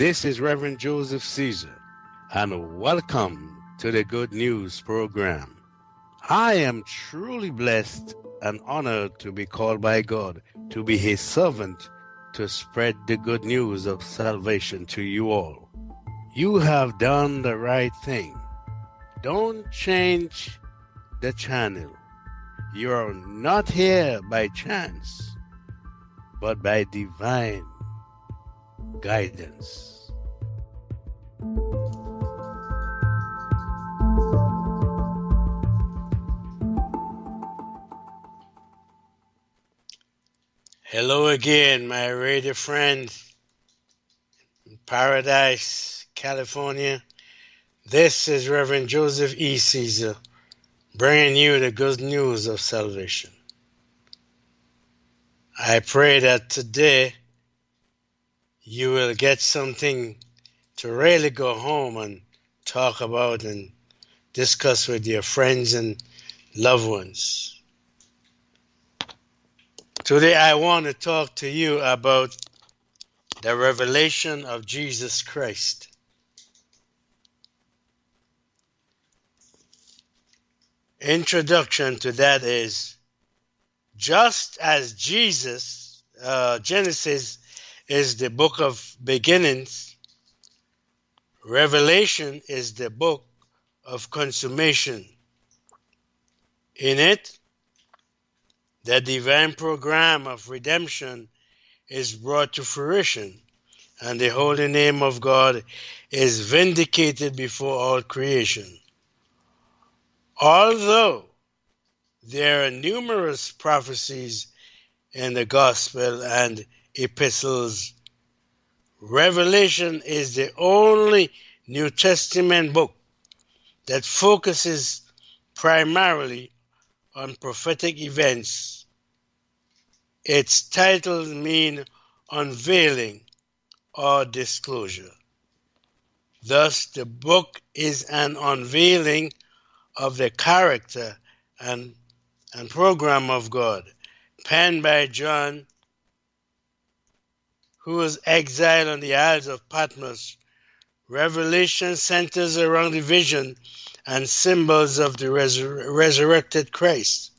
This is Reverend Joseph Caesar, and welcome to the Good News program. I am truly blessed and honored to be called by God to be His servant to spread the good news of salvation to you all. You have done the right thing. Don't change the channel. You are not here by chance, but by divine guidance. Hello again, my radio friends in Paradise, California. This is Reverend Joseph E. Caesar bringing you the good news of salvation. I pray that today you will get something to really go home and talk about and discuss with your friends and loved ones. Today, I want to talk to you about the revelation of Jesus Christ. Introduction to that is just as Jesus, uh, Genesis is the book of beginnings, Revelation is the book of consummation. In it, the divine program of redemption is brought to fruition, and the holy name of God is vindicated before all creation. Although there are numerous prophecies in the gospel and epistles, Revelation is the only New Testament book that focuses primarily on prophetic events. Its titles mean unveiling or disclosure. Thus, the book is an unveiling of the character and, and program of God, penned by John, who was exiled on the Isles of Patmos. Revelation centers around the vision and symbols of the resur- resurrected Christ,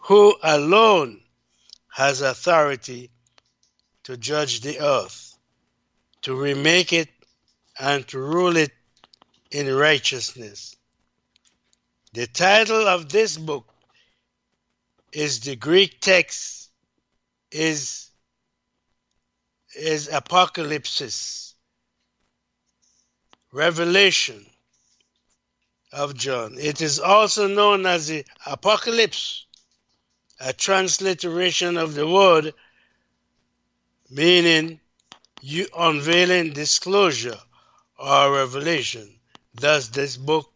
who alone has authority to judge the earth, to remake it, and to rule it in righteousness. The title of this book is the Greek text is is Apocalypse, Revelation of John. It is also known as the Apocalypse, a transliteration of the word meaning you unveiling disclosure or revelation. Thus, this book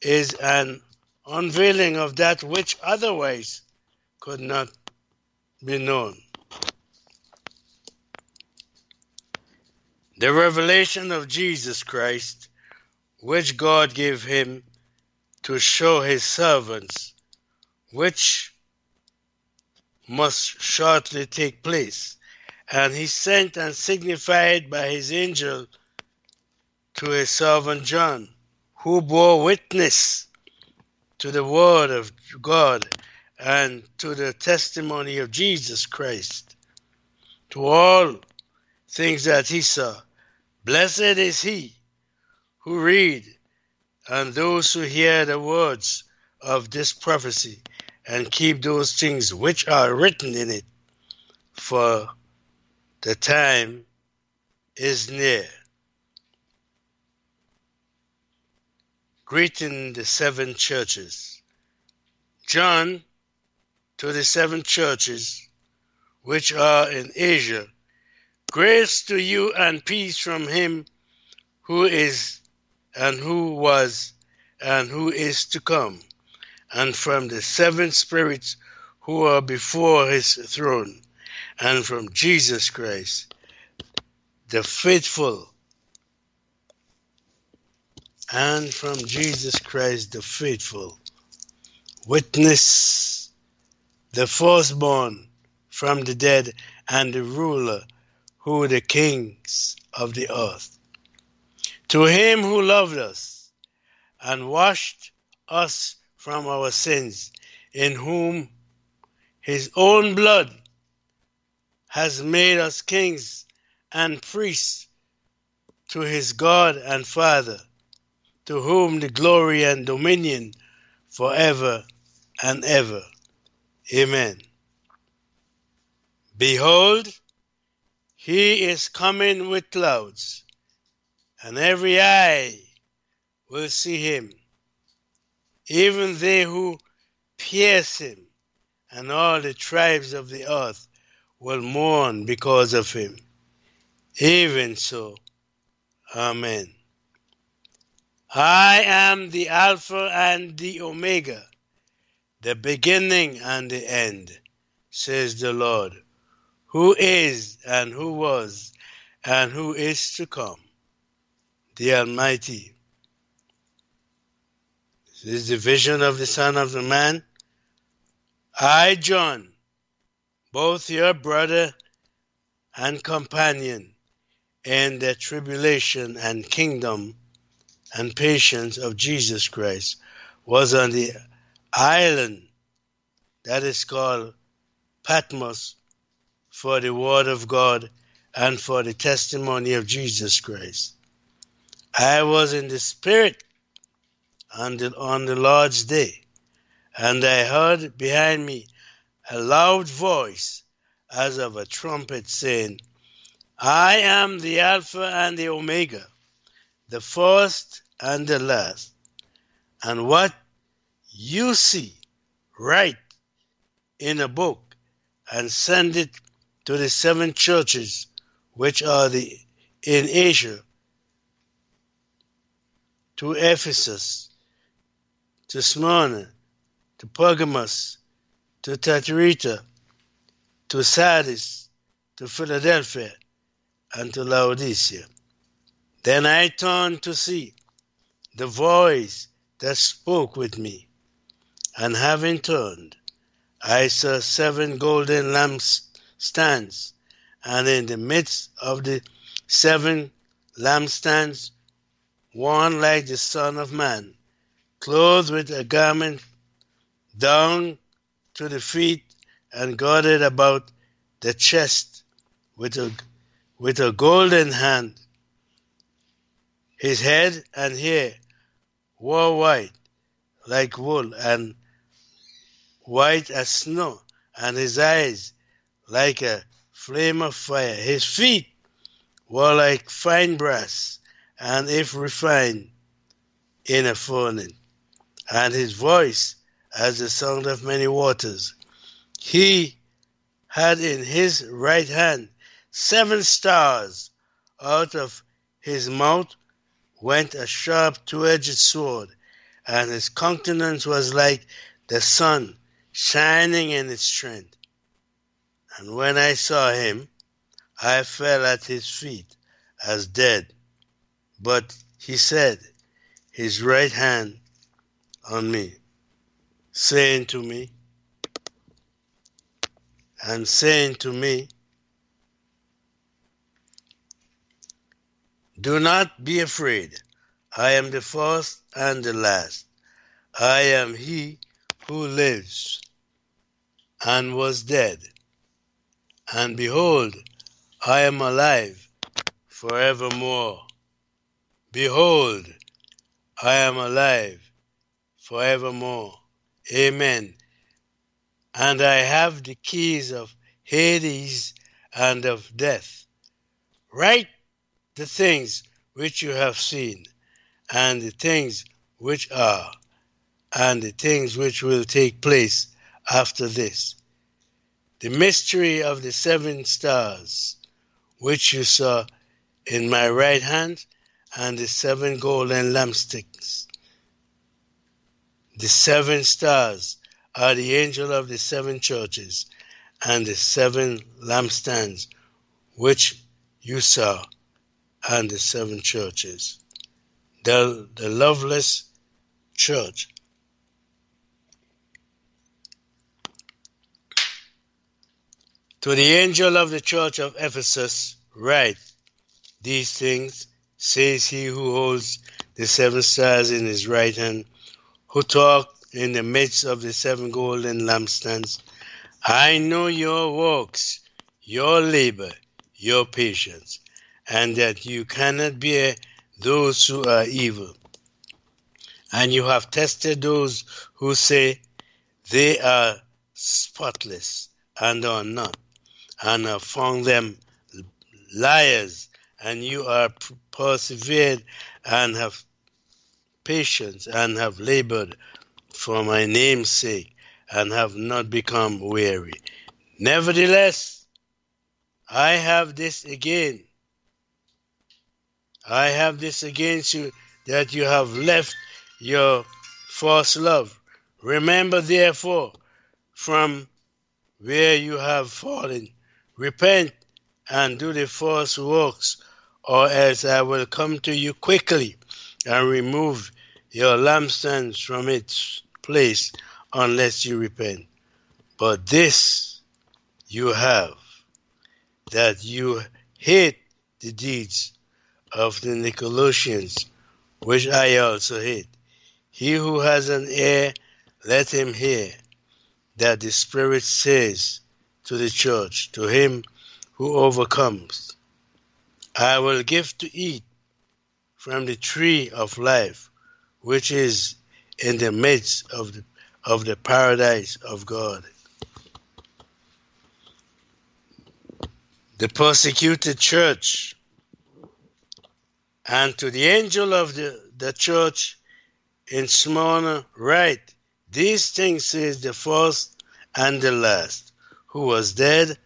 is an unveiling of that which otherwise could not be known. The revelation of Jesus Christ which God gave him to show his servants, which must shortly take place. And he sent and signified by his angel to his servant John, who bore witness to the word of God and to the testimony of Jesus Christ, to all things that he saw. Blessed is he who read and those who hear the words of this prophecy and keep those things which are written in it, for the time is near. Greeting the seven churches. John to the seven churches which are in Asia, grace to you and peace from him who is and who was and who is to come, and from the seven spirits who are before his throne, and from Jesus Christ, the faithful, and from Jesus Christ, the faithful, witness the firstborn from the dead, and the ruler who are the kings of the earth. To him who loved us and washed us from our sins, in whom his own blood has made us kings and priests to his God and Father, to whom the glory and dominion forever and ever. Amen. Behold, he is coming with clouds, and every eye will see him, even they who pierce him, and all the tribes of the earth will mourn because of him. Even so, Amen. I am the Alpha and the Omega, the beginning and the end, says the Lord who is and who was and who is to come, the Almighty. This is the vision of the Son of the Man. I, John, both your brother and companion in the tribulation and kingdom and patience of Jesus Christ, was on the island that is called Patmos for the Word of God and for the testimony of Jesus Christ. I was in the Spirit on the, on the Lord's day, and I heard behind me a loud voice as of a trumpet saying, I am the Alpha and the Omega, the first and the last. And what you see, write in a book and send it to the seven churches which are the in Asia, to Ephesus, to Smyrna, to Pergamos, to Thyatira, to Sardis, to Philadelphia, and to Laodicea. Then I turned to see the voice that spoke with me, and having turned, I saw seven golden lamps stands, and in the midst of the seven lampstands, one like the Son of Man, clothed with a garment down to the feet and girded about the chest with a, with a golden hand. His head and hair were white like wool and white as snow, and his eyes like a flame of fire. His feet were like fine brass, and if refined in a furnace, and his voice as the sound of many waters. He had in his right hand seven stars. Out of his mouth went a sharp two edged sword, and his countenance was like the sun shining in its strength. And when I saw him, I fell at his feet as dead. But he said, his right hand on me, saying to me, and saying to me, Do not be afraid. I am the first and the last. I am he who lives and was dead and behold, I am alive forevermore. Behold, I am alive forevermore. Amen. And I have the keys of Hades and of death. Write the things which you have seen, and the things which are, and the things which will take place after this the mystery of the seven stars, which you saw in my right hand, and the seven golden lampsticks. The seven stars are the angel of the seven churches, and the seven lampstands, which you saw, and the seven churches. The, the loveless church To the angel of the church of Ephesus, write these things, says he who holds the seven stars in his right hand, who talked in the midst of the seven golden lampstands. I know your works, your labor, your patience, and that you cannot bear those who are evil. And you have tested those who say they are spotless and are not, and have found them liars, and you are persevered and have patience and have labored for my name's sake and have not become weary. Nevertheless, I have this again. I have this against you that you have left your first love. Remember therefore from where you have fallen, repent and do the first works, or else I will come to you quickly and remove your lampstands from its place unless you repent. But this you have, that you hate the deeds of the Nicolaitans, which I also hate. He who has an ear, let him hear that the Spirit says to the church, to him who overcomes, I will give to eat from the tree of life, which is in the midst of the, of the paradise of God. The persecuted church and to the angel of the, the church in Smyrna write, These things says the first and the last, who was dead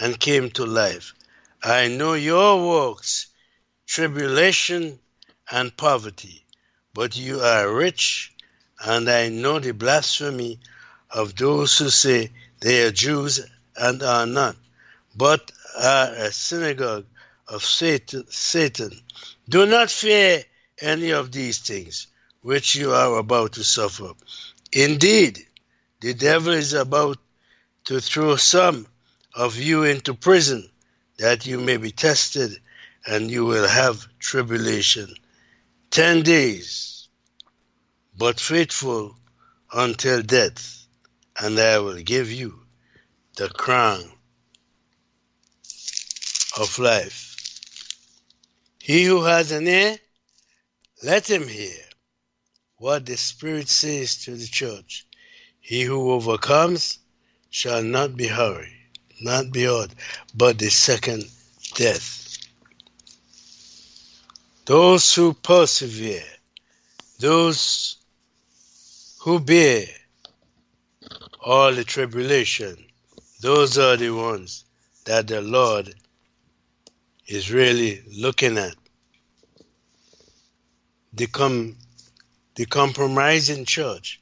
and came to life. I know your works, tribulation and poverty, but you are rich, and I know the blasphemy of those who say they are Jews and are not, but are a synagogue of Satan. Do not fear any of these things which you are about to suffer. Indeed, the devil is about to throw some of you into prison, that you may be tested, and you will have tribulation. Ten days, but faithful until death, and I will give you the crown of life. He who has an ear, let him hear what the Spirit says to the church. He who overcomes shall not be hurried not beyond, but the second death. Those who persevere, those who bear all the tribulation, those are the ones that the Lord is really looking at. The, com- the compromising church.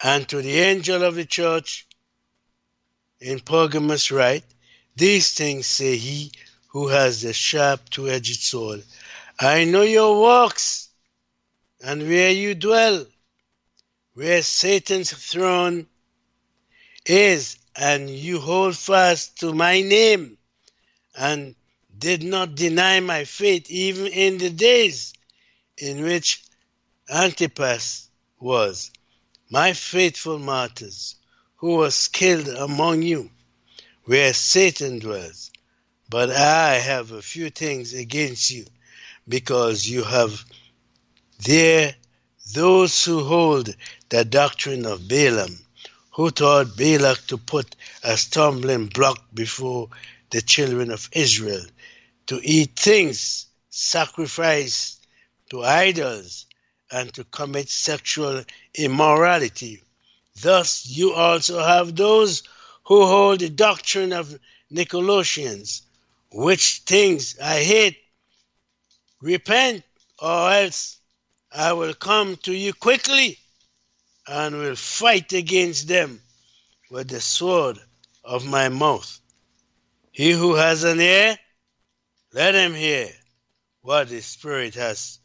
And to the angel of the church, in Pergamos write, These things say he who has the sharp two edged sword. I know your works and where you dwell, where Satan's throne is, and you hold fast to my name, and did not deny my faith even in the days in which Antipas was, my faithful martyrs who was killed among you, where Satan dwells. But I have a few things against you, because you have there those who hold the doctrine of Balaam, who taught Balak to put a stumbling block before the children of Israel, to eat things sacrificed to idols, and to commit sexual immorality Thus you also have those who hold the doctrine of Nicolaitans, which things I hate. Repent, or else I will come to you quickly and will fight against them with the sword of my mouth. He who has an ear, let him hear what the Spirit has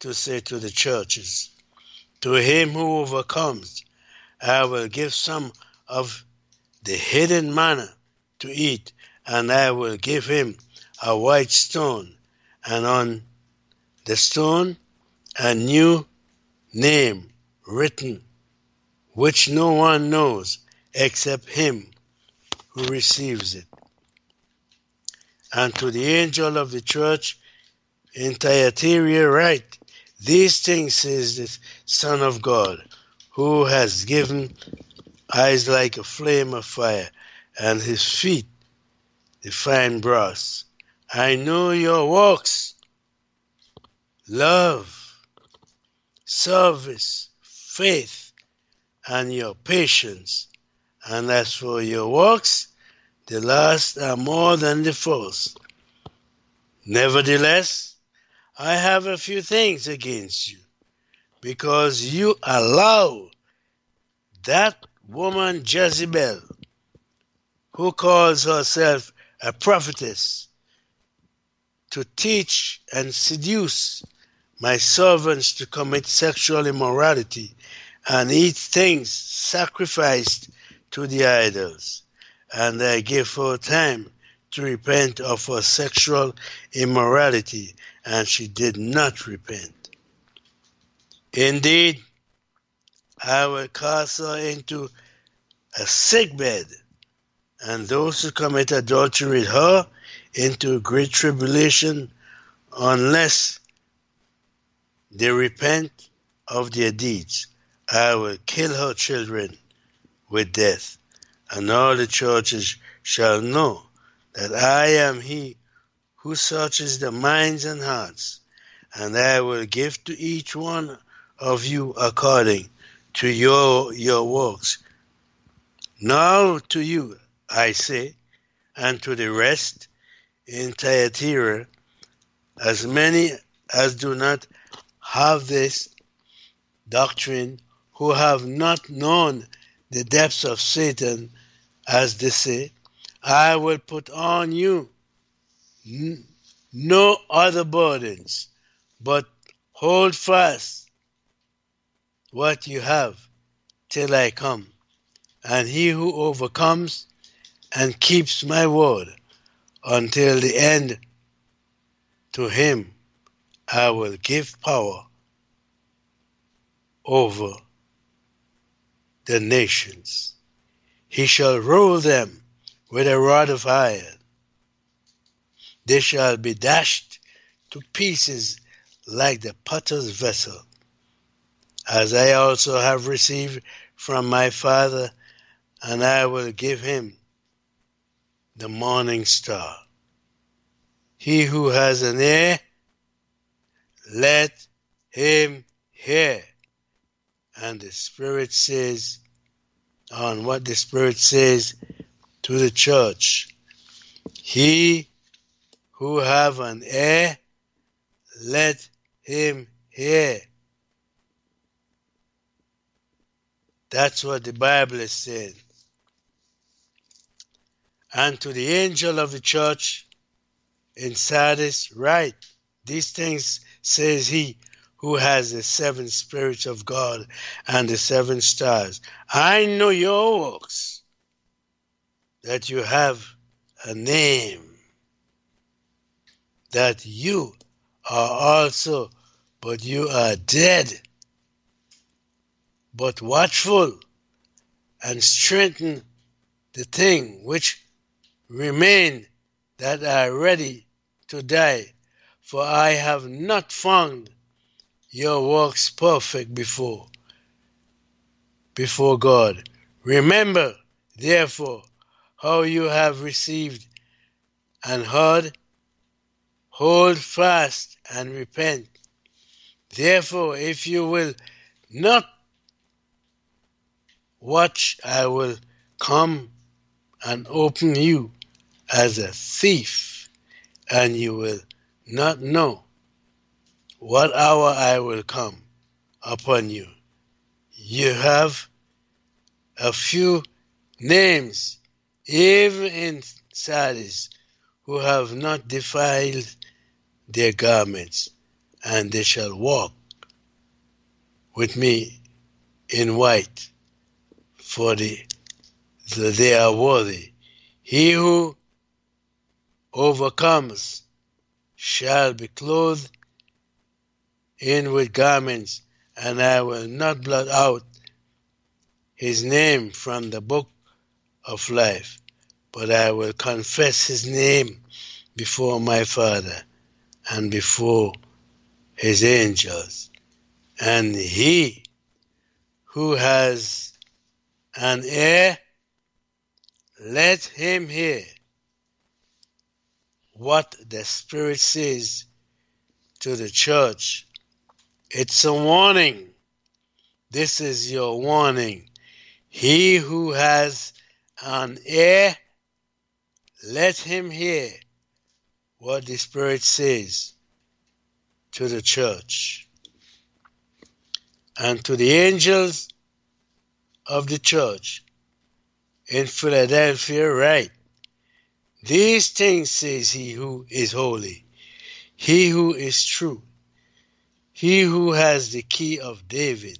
to say to the churches. To him who overcomes, I will give some of the hidden manna to eat, and I will give him a white stone, and on the stone a new name written, which no one knows except him who receives it. And to the angel of the church in Thyatira write, These things says the Son of God, who has given eyes like a flame of fire, and his feet the fine brass. I know your works, love, service, faith, and your patience. And as for your works, the last are more than the first. Nevertheless, I have a few things against you, because you allow that woman Jezebel, who calls herself a prophetess, to teach and seduce my servants to commit sexual immorality and eat things sacrificed to the idols. And I gave her time to repent of her sexual immorality, and she did not repent. Indeed, I will cast her into a sick bed, and those who commit adultery with her into great tribulation, unless they repent of their deeds. I will kill her children with death, and all the churches shall know that I am he who searches the minds and hearts, and I will give to each one of you according to your your works. Now to you I say, and to the rest in Thyatira, as many as do not have this doctrine, who have not known the depths of Satan, as they say, I will put on you no other burdens, but hold fast what you have till I come. And he who overcomes and keeps my word until the end, to him I will give power over the nations. He shall rule them with a rod of iron. They shall be dashed to pieces like the potter's vessel, as I also have received from my Father, and I will give him the morning star. He who has an ear, let him hear. And the Spirit says, on what the Spirit says to the church. He who have an ear, let him hear. That's what the Bible is saying. And to the angel of the church in Sardis, write, These things says he who has the seven spirits of God and the seven stars. I know your works, that you have a name, that you are also, but you are dead but watchful and strengthen the thing which remain that are ready to die. For I have not found your works perfect before before God. Remember, therefore, how you have received and heard, hold fast and repent. Therefore, if you will not Watch, I will come and open you as a thief, and you will not know what hour I will come upon you. You have a few names, even in Sardis, who have not defiled their garments, and they shall walk with me in white for the, the they are worthy. He who overcomes shall be clothed in with garments, and I will not blot out his name from the book of life, but I will confess his name before my Father and before his angels. And he who has an ear, let him hear what the Spirit says to the church. It's a warning. This is your warning. He who has an ear, let him hear what the Spirit says to the church. And to the angels of the church in Philadelphia, write These things says he who is holy, he who is true, he who has the key of David,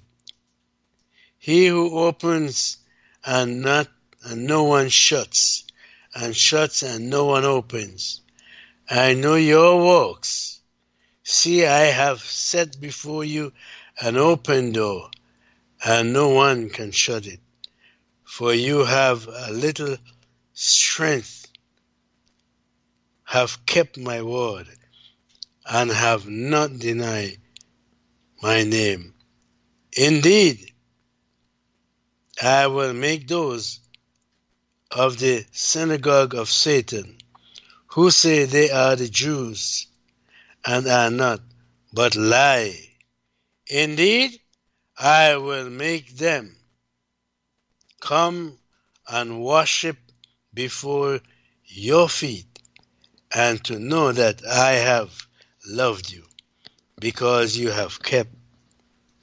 he who opens and not and no one shuts, and shuts and no one opens. I know your works. See, I have set before you an open door, and no one can shut it. For you have a little strength, have kept my word, and have not denied my name. Indeed, I will make those of the synagogue of Satan who say they are the Jews and are not, but lie. Indeed, I will make them come and worship before your feet and to know that I have loved you because you have kept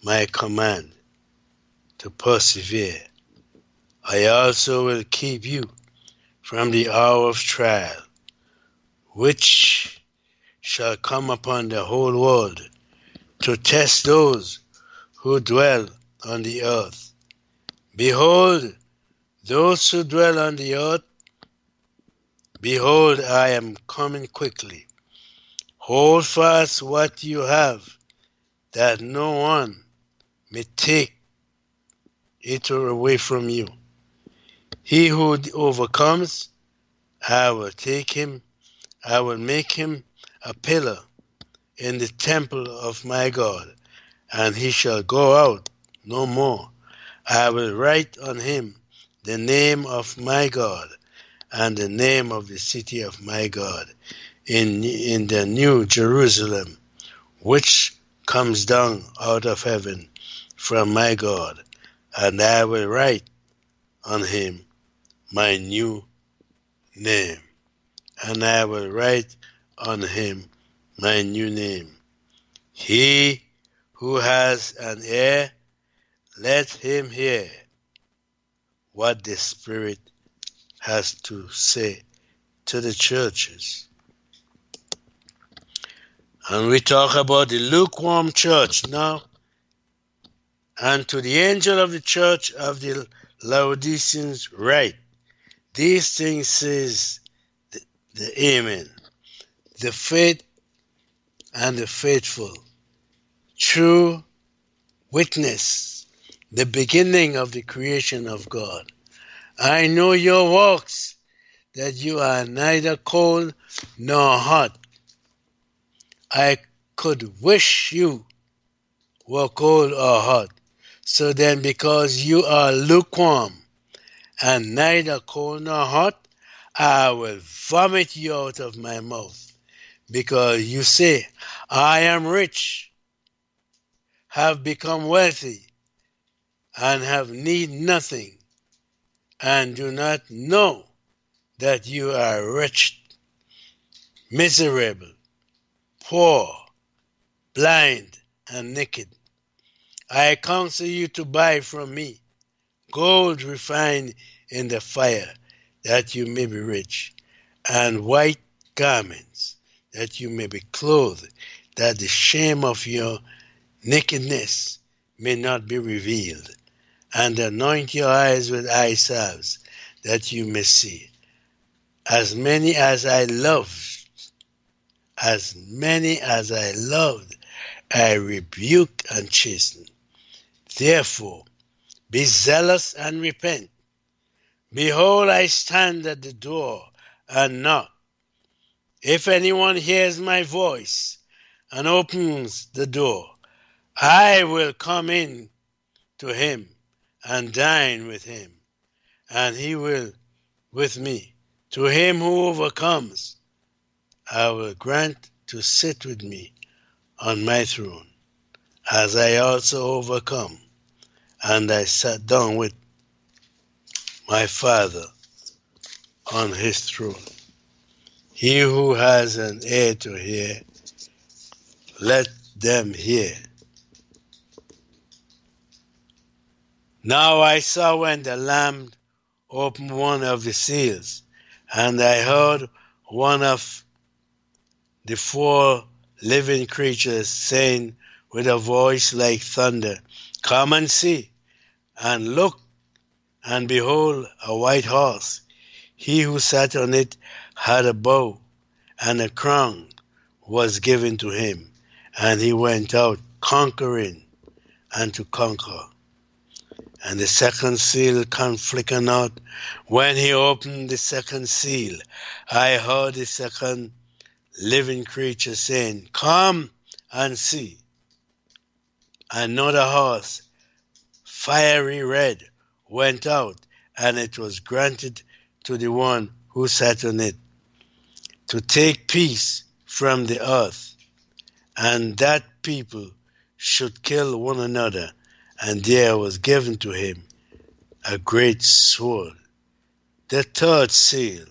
my command to persevere. I also will keep you from the hour of trial, which shall come upon the whole world to test those who dwell on the earth. Behold, those who dwell on the earth, behold, I am coming quickly. Hold fast what you have, that no one may take it away from you. He who overcomes, I will take him, I will make him a pillar in the temple of my God, and he shall go out no more. I will write on him the name of my God and the name of the city of my God in, in the new Jerusalem, which comes down out of heaven from my God, and I will write on him my new name, and I will write on him my new name. He who has an ear, let him hear what the Spirit has to say to the churches. And we talk about the lukewarm church now. And to the angel of the church of the Laodiceans, write these things says the, the Amen, the faith and the faithful, true witness, the beginning of the creation of God. I know your works, that you are neither cold nor hot. I could wish you were cold or hot. So then, because you are lukewarm and neither cold nor hot, I will vomit you out of my mouth. Because you say, I am rich, have become wealthy, and have need nothing, and do not know that you are wretched, miserable, poor, blind, and naked. I counsel you to buy from me gold refined in the fire, that you may be rich, and white garments, that you may be clothed, that the shame of your nakedness may not be revealed, and anoint your eyes with eye salves, that you may see. as many as I loved, as many as I loved, I rebuke and chasten. Therefore, be zealous and repent. Behold, I stand at the door and knock. If anyone hears my voice and opens the door, I will come in to him and dine with him, and he will with me. To him who overcomes, I will grant to sit with me on my throne, as I also overcome, and I sat down with my Father on his throne. He who has an ear to hear, let them hear. Now I saw when the Lamb opened one of the seals, and I heard one of the four living creatures saying with a voice like thunder, Come and see. And look, and behold, a white horse. He who sat on it had a bow, and a crown was given to him, and he went out conquering and to conquer. And the second seal conflicted not. When he opened the second seal, I heard the second living creature saying, Come and see. Another horse, fiery red, went out, and it was granted to the one who sat on it to take peace from the earth, and that people should kill one another and there was given to him a great sword. The third seal.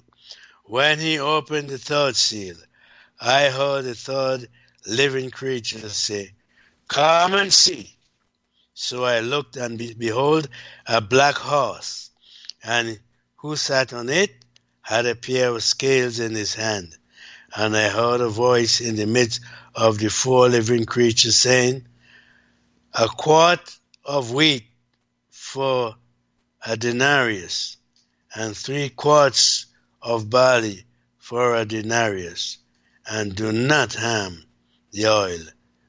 When he opened the third seal, I heard the third living creature say, Come and see. So I looked, and be- behold, a black horse, and who sat on it had a pair of scales in his hand. And I heard a voice in the midst of the four living creatures saying, A quart of wheat for a denarius, and three quarts of barley for a denarius, and do not harm the oil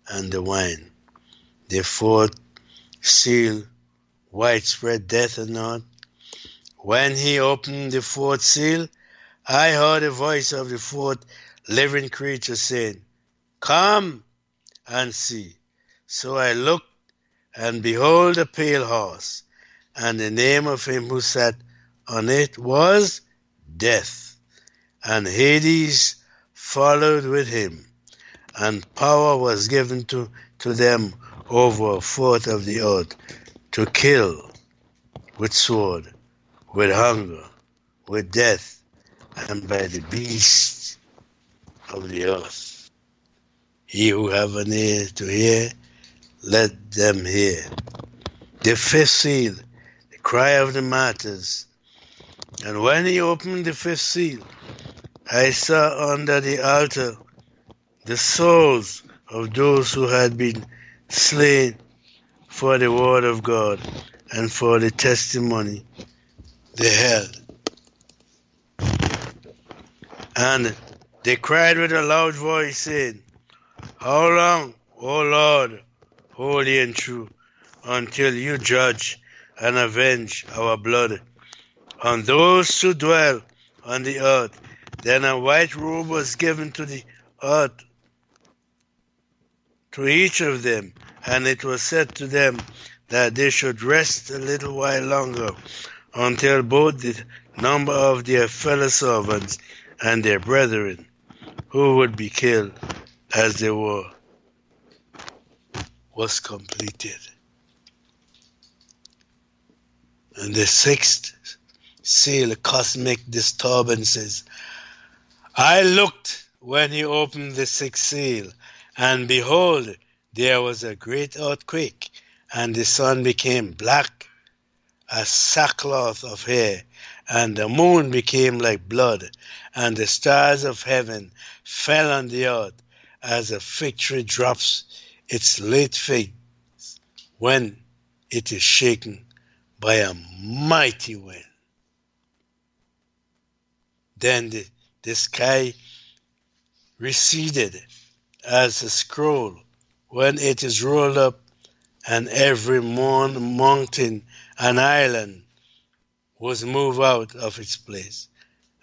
and the wine. The fourth seal, widespread death and not. When he opened the fourth seal, I heard a voice of the fourth living creature saying, Come and see. So I looked and behold a pale horse, and the name of him who sat on it was Death, and Hades followed with him, and power was given to, to them over a fourth of the earth to kill with sword, with hunger, with death, and by the beasts of the earth. He who have an ear to hear, let them hear. The fifth seal, the cry of the martyrs. And when he opened the fifth seal, I saw under the altar the souls of those who had been slain for the word of God and for the testimony they held. And they cried with a loud voice, saying, How long, O Lord, holy and true, until you judge and avenge our blood on those who dwell on the earth. Then a white robe was given to the earth, to each of them, and it was said to them that they should rest a little while longer until both the number of their fellow servants and their brethren who would be killed as they were was completed. And the sixth seal, cosmic disturbances. I looked when he opened the sixth seal, and behold, there was a great earthquake, and the sun became black as sackcloth of hair, and the moon became like blood, and the stars of heaven fell on the earth as a fig tree drops its late figs when it is shaken by a mighty wind. Then the, the sky receded as a scroll when it is rolled up, and every mountain and island was moved out of its place,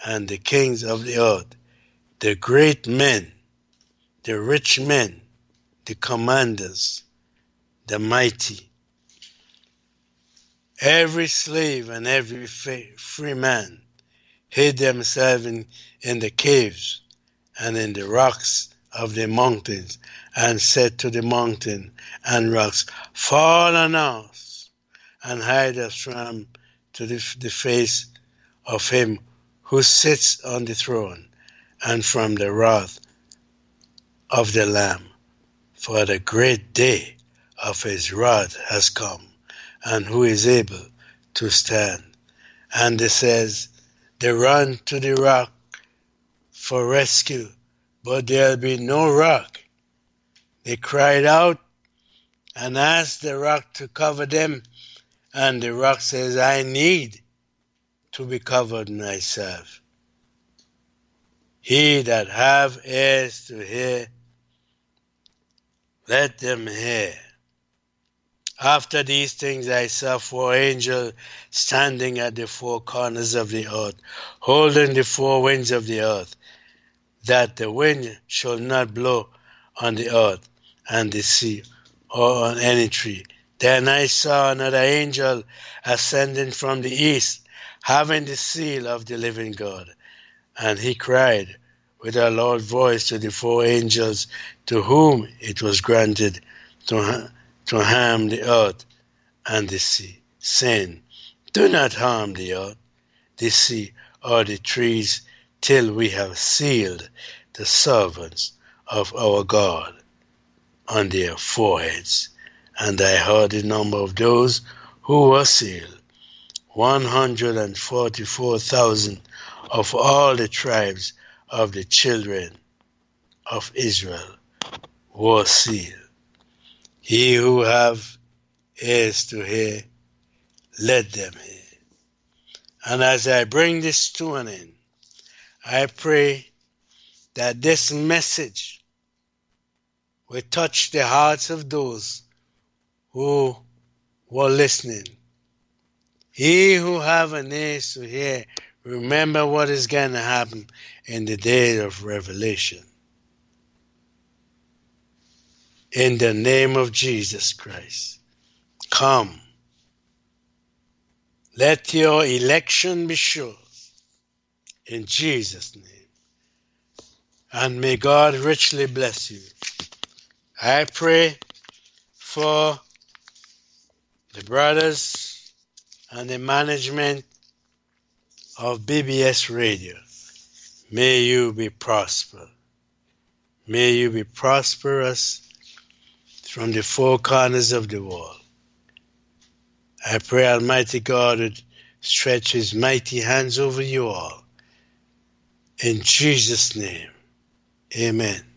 and the kings of the earth, the great men, the rich men, the commanders, the mighty, every slave and every free man hid themselves in, in the caves and in the rocks of the mountains, and said to the mountain and rocks, Fall on us, and hide us from to the, the face of him who sits on the throne, and from the wrath of the Lamb. For the great day of his wrath has come, and who is able to stand? And it says, They run to the rock for rescue, but there'll be no rock. They cried out and asked the rock to cover them, and the rock says, I need to be covered myself. He that have ears to hear, let them hear. After these things I saw four angels standing at the four corners of the earth, holding the four winds of the earth, that the wind should not blow on the earth and the sea or on any tree. Then I saw another angel ascending from the east, having the seal of the living God. And he cried with a loud voice to the four angels to whom it was granted to to harm the earth and the sea, saying, Do not harm the earth, the sea, or the trees, till we have sealed the servants of our God on their foreheads. And I heard the number of those who were sealed 144,000 of all the tribes of the children of Israel were sealed. He who have ears to hear, let them hear. And as I bring this to an end, I pray that this message will touch the hearts of those who were listening. He who have an ears to hear, remember what is going to happen in the day of revelation. in the name of Jesus Christ. Come. Let your election be sure in Jesus' name. And may God richly bless you. I pray for the brothers and the management of BBS Radio. May you be prosperous. May you be prosperous from the four corners of the world. I pray Almighty God would stretch his mighty hands over you all. In Jesus' name, amen.